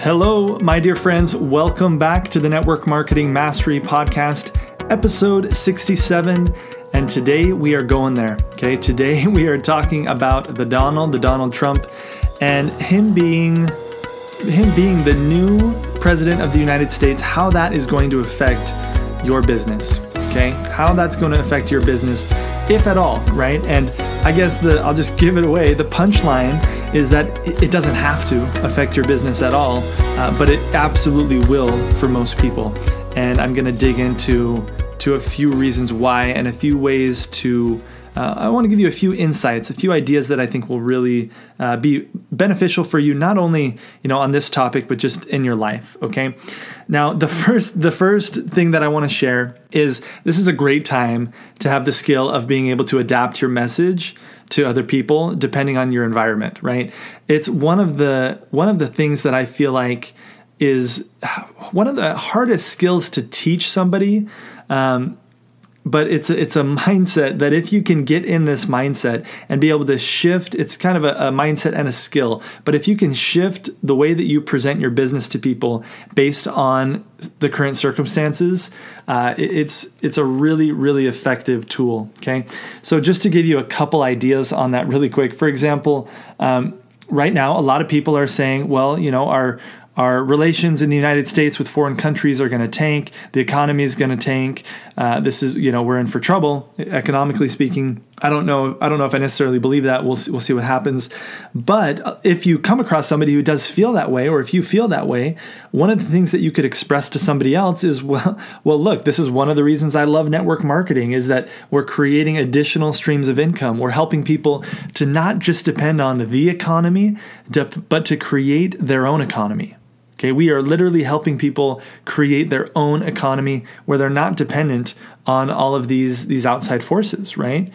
Hello, my dear friends. Welcome back to the Network Marketing Mastery Podcast, episode 67. And today we are going there. Okay, today we are talking about the Donald, the Donald Trump, and him being him being the new president of the United States, how that is going to affect your business. Okay, how that's going to affect your business, if at all, right? And I guess the I'll just give it away. The punchline is that it doesn't have to affect your business at all, uh, but it absolutely will for most people. And I'm going to dig into to a few reasons why and a few ways to uh, I want to give you a few insights, a few ideas that I think will really uh, be beneficial for you, not only you know on this topic, but just in your life. Okay. Now, the first the first thing that I want to share is this is a great time to have the skill of being able to adapt your message to other people depending on your environment. Right. It's one of the one of the things that I feel like is one of the hardest skills to teach somebody. Um, but it's a, it's a mindset that if you can get in this mindset and be able to shift it's kind of a, a, mindset and a skill. But if you can shift the way that you present your business to people based on the current circumstances uh, it, it's it's a really really effective tool okay? So just to give you a couple ideas on that really quick. For example um, right now a lot of people are saying well you know our our relations in the United States with foreign countries are going to tank. The economy is going to tank. Uh, this is, you know, we're in for trouble economically speaking. I don't know. I don't know if I necessarily believe that. We'll see, we'll see what happens. But uh, if you come across somebody who does feel that way, or if you feel that way, one of the things that you could express to somebody else is, well, well, look, this is one of the reasons I love network marketing is that we're creating additional streams of income. We're helping people to not just depend on the economy, but to create their own economy. Okay, we are literally helping people create their own economy where they're not dependent on all of these these outside forces, right?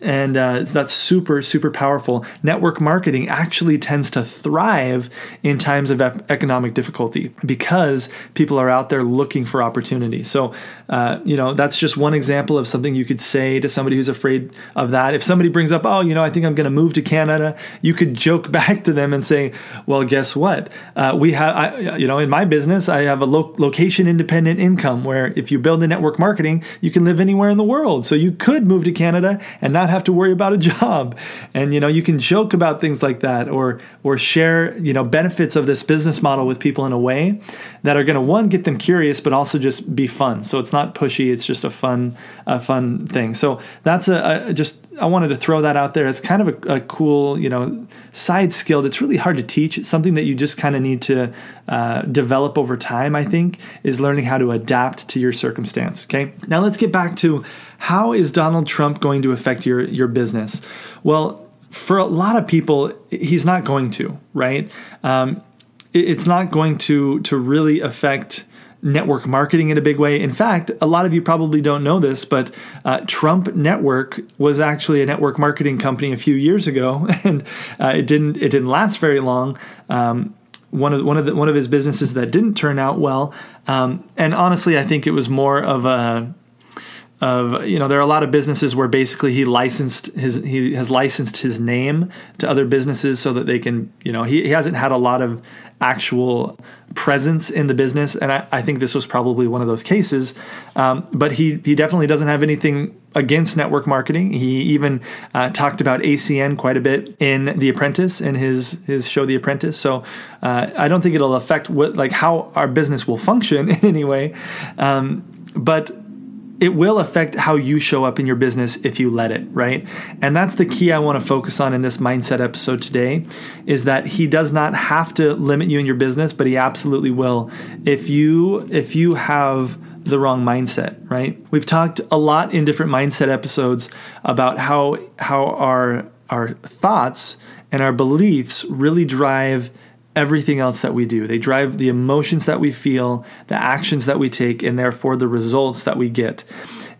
And uh, that's super super powerful. Network marketing actually tends to thrive in times of economic difficulty because people are out there looking for opportunity. So uh, you know that's just one example of something you could say to somebody who's afraid of that. If somebody brings up oh you know i think i'm going to move to canada you could joke back to them and say well guess what? Uh, we have you know in my business i have a lo- location independent income where if you build a network marketing you can live anywhere in the world. So you could move to canada and not have to worry about a job. And you know, you can joke about things like that or or share, you know, benefits of this business model with people in a way that are going to one get them curious but also just be fun. So it's not pushy, it's just a fun a fun thing. So that's a, a just I wanted to throw that out there. It's kind of a, a, cool, you know, side skill that's really hard to teach. It's something that you just kind of need to uh, develop over time. I think is learning how to adapt to your circumstance. Okay, now let's get back to how is Donald Trump going to affect your your business? Well, for a lot of people, he's not going to. Right? Um, it's not going to to really affect network marketing in a big way. In fact, a lot of you probably don't know this, but uh, Trump Network was actually a network marketing company a few years ago, and uh, it didn't it didn't last very long. Um, one of one of the, one of his businesses that didn't turn out well, um, and honestly, I think it was more of a of you know there are a lot of businesses where basically he licensed his he has licensed his name to other businesses so that they can you know he, he hasn't had a lot of actual presence in the business. And I, I think this was probably one of those cases. Um, but he he definitely doesn't have anything against network marketing. He even uh, talked about ACN quite a bit in The Apprentice in his his show The Apprentice. So uh, I don't think it'll affect what like how our business will function in any way. Um, but it will affect how you show up in your business if you let it, right? And that's the key I want to focus on in this mindset episode today is that he does not have to limit you in your business, but he absolutely will if you if you have the wrong mindset, right? We've talked a lot in different mindset episodes about how how our our thoughts and our beliefs really drive everything else that we do. They drive the emotions that we feel, the actions that we take, and therefore the results that we get.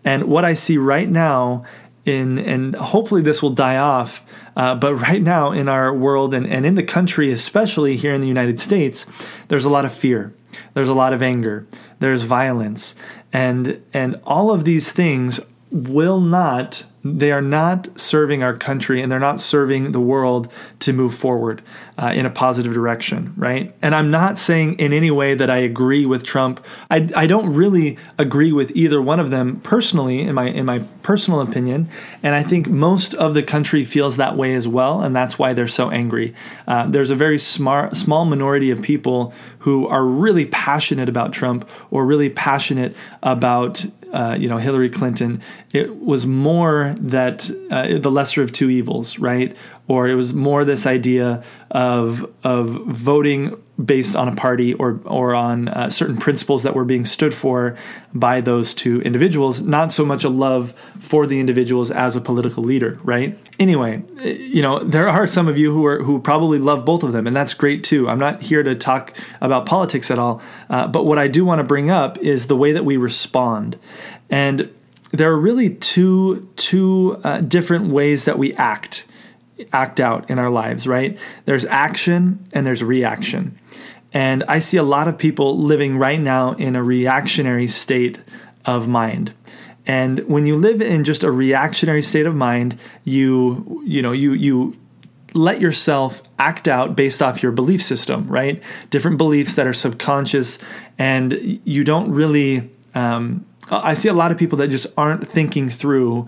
And what I see right now in and hopefully this will die off uh, but right now in our world and, and in the country especially here in the united states there's a lot of fear there's a lot of anger there's violence and and all of these things will not they are not serving our country and they're not serving the world to move forward uh, in a positive direction, right? And I'm not saying in any way that I agree with Trump. I, I don't really agree with either one of them personally, in my in my personal opinion. And I think most of the country feels that way as well, and that's why they're so angry. Uh, there's a very smart, small minority of people who are really passionate about Trump or really passionate about uh, you know Hillary Clinton, it was more that uh, the lesser of two evils, right? Or it was more this idea of of voting based on a party or or on uh, certain principles that were being stood for by those two individuals, not so much a love for the individuals as a political leader, right? Anyway, you know, there are some of you who are who probably love both of them, and that's great too. I'm not here to talk about politics at all, uh, but what I do want to bring up is the way that we respond, and there are really two two uh, different ways that we act act out in our lives, right? There's action and there's reaction. And I see a lot of people living right now in a reactionary state of mind. And when you live in just a reactionary state of mind, you you know, you you let yourself act out based off your belief system, right? Different beliefs that are subconscious, and you don't really. Um, I see a lot of people that just aren't thinking through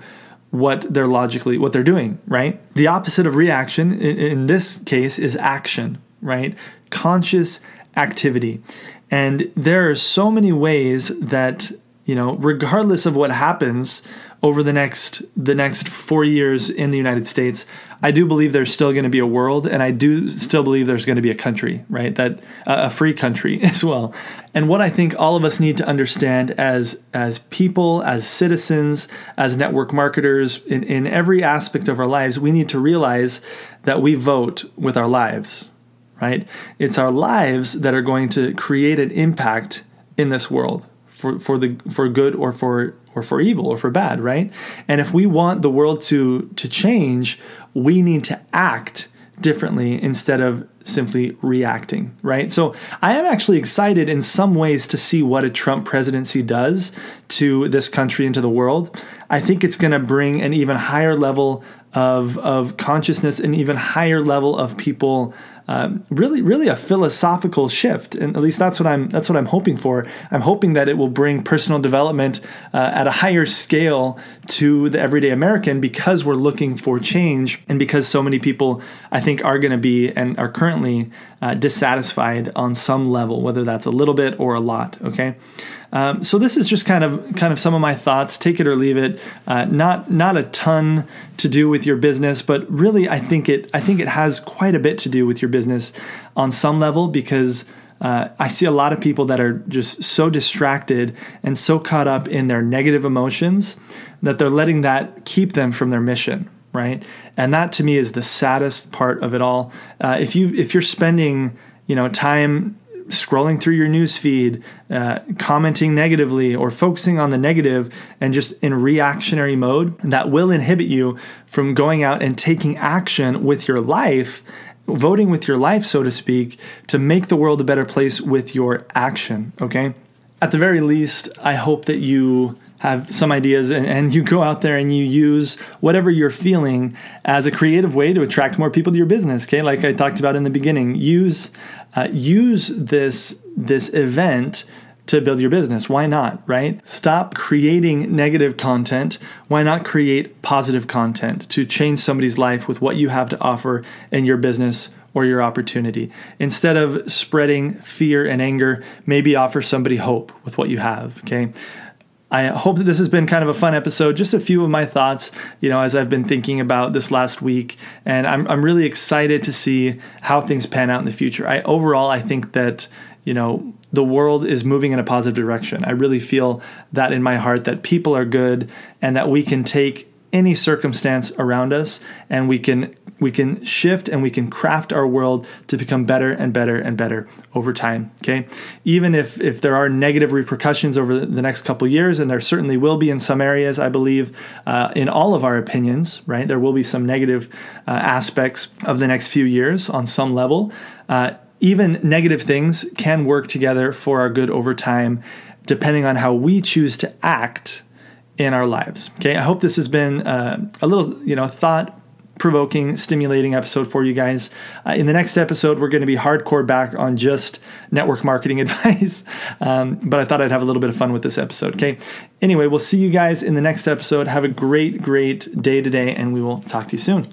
what they're logically what they're doing, right? The opposite of reaction in, in this case is action, right? Conscious activity. And there are so many ways that, you know, regardless of what happens over the next the next 4 years in the United States, I do believe there's still going to be a world and I do still believe there's going to be a country, right? That uh, a free country as well. And what I think all of us need to understand as as people, as citizens, as network marketers in in every aspect of our lives, we need to realize that we vote with our lives, right? It's our lives that are going to create an impact in this world for, for the for good or for or for evil or for bad, right? And if we want the world to to change, we need to act differently instead of simply reacting, right? So I am actually excited in some ways to see what a Trump presidency does to this country and to the world. I think it's going to bring an even higher level of, of consciousness, an even higher level of people um, really, really a philosophical shift, and at least that's what I'm that's what I'm hoping for. I'm hoping that it will bring personal development uh, at a higher scale to the everyday American because we're looking for change, and because so many people I think are going to be and are currently uh, dissatisfied on some level, whether that's a little bit or a lot. Okay. Um, so this is just kind of kind of some of my thoughts. Take it or leave it. Uh, not not a ton to do with your business, but really I think it I think it has quite a bit to do with your business on some level because. Uh, I see a lot of people that are just so distracted and so caught up in their negative emotions that they're letting that keep them from their mission, right? And that to me is the saddest part of it all. Uh, if you if you're spending you know time scrolling through your news feed, uh, commenting negatively, or focusing on the negative and just in reactionary mode, that will inhibit you from going out and taking action with your life, voting with your life, so to speak, to make the world a better place with your action. Okay. At the very least, I hope that you have some ideas and, and, you go out there and you use whatever you're feeling as a creative way to attract more people to your business okay? Like i talked about in the beginning use uh, use this this event to build your business. Why not, right? Stop creating negative content. Why not create positive content to change somebody's life with what you have to offer in your business or your opportunity? Instead of spreading fear and anger, maybe offer somebody hope with what you have, okay? I hope that this has been kind of a fun episode. Just a few of my thoughts, you know, as I've been thinking about this last week, and I'm I'm really excited to see how things pan out in the future. I overall I think that you know the world is moving in a positive direction. I really feel that in my heart that people are good and that we can take any circumstance around us and we can we can shift and we can craft our world to become better and better and better over time okay even if if there are negative repercussions over the next couple years and there certainly will be in some areas i believe uh, in all of our opinions right there will be some negative uh, aspects of the next few years on some level uh, even negative things can work together for our good over time depending on how we choose to act in our lives. Okay, I hope this has been uh, a little, you know, thought provoking, stimulating episode for you guys. Uh, in the next episode, we're going to be hardcore back on just network marketing advice. Um, but I thought I'd have a little bit of fun with this episode. Okay. Anyway, we'll see you guys in the next episode. Have a great, great day today, and we will talk to you soon.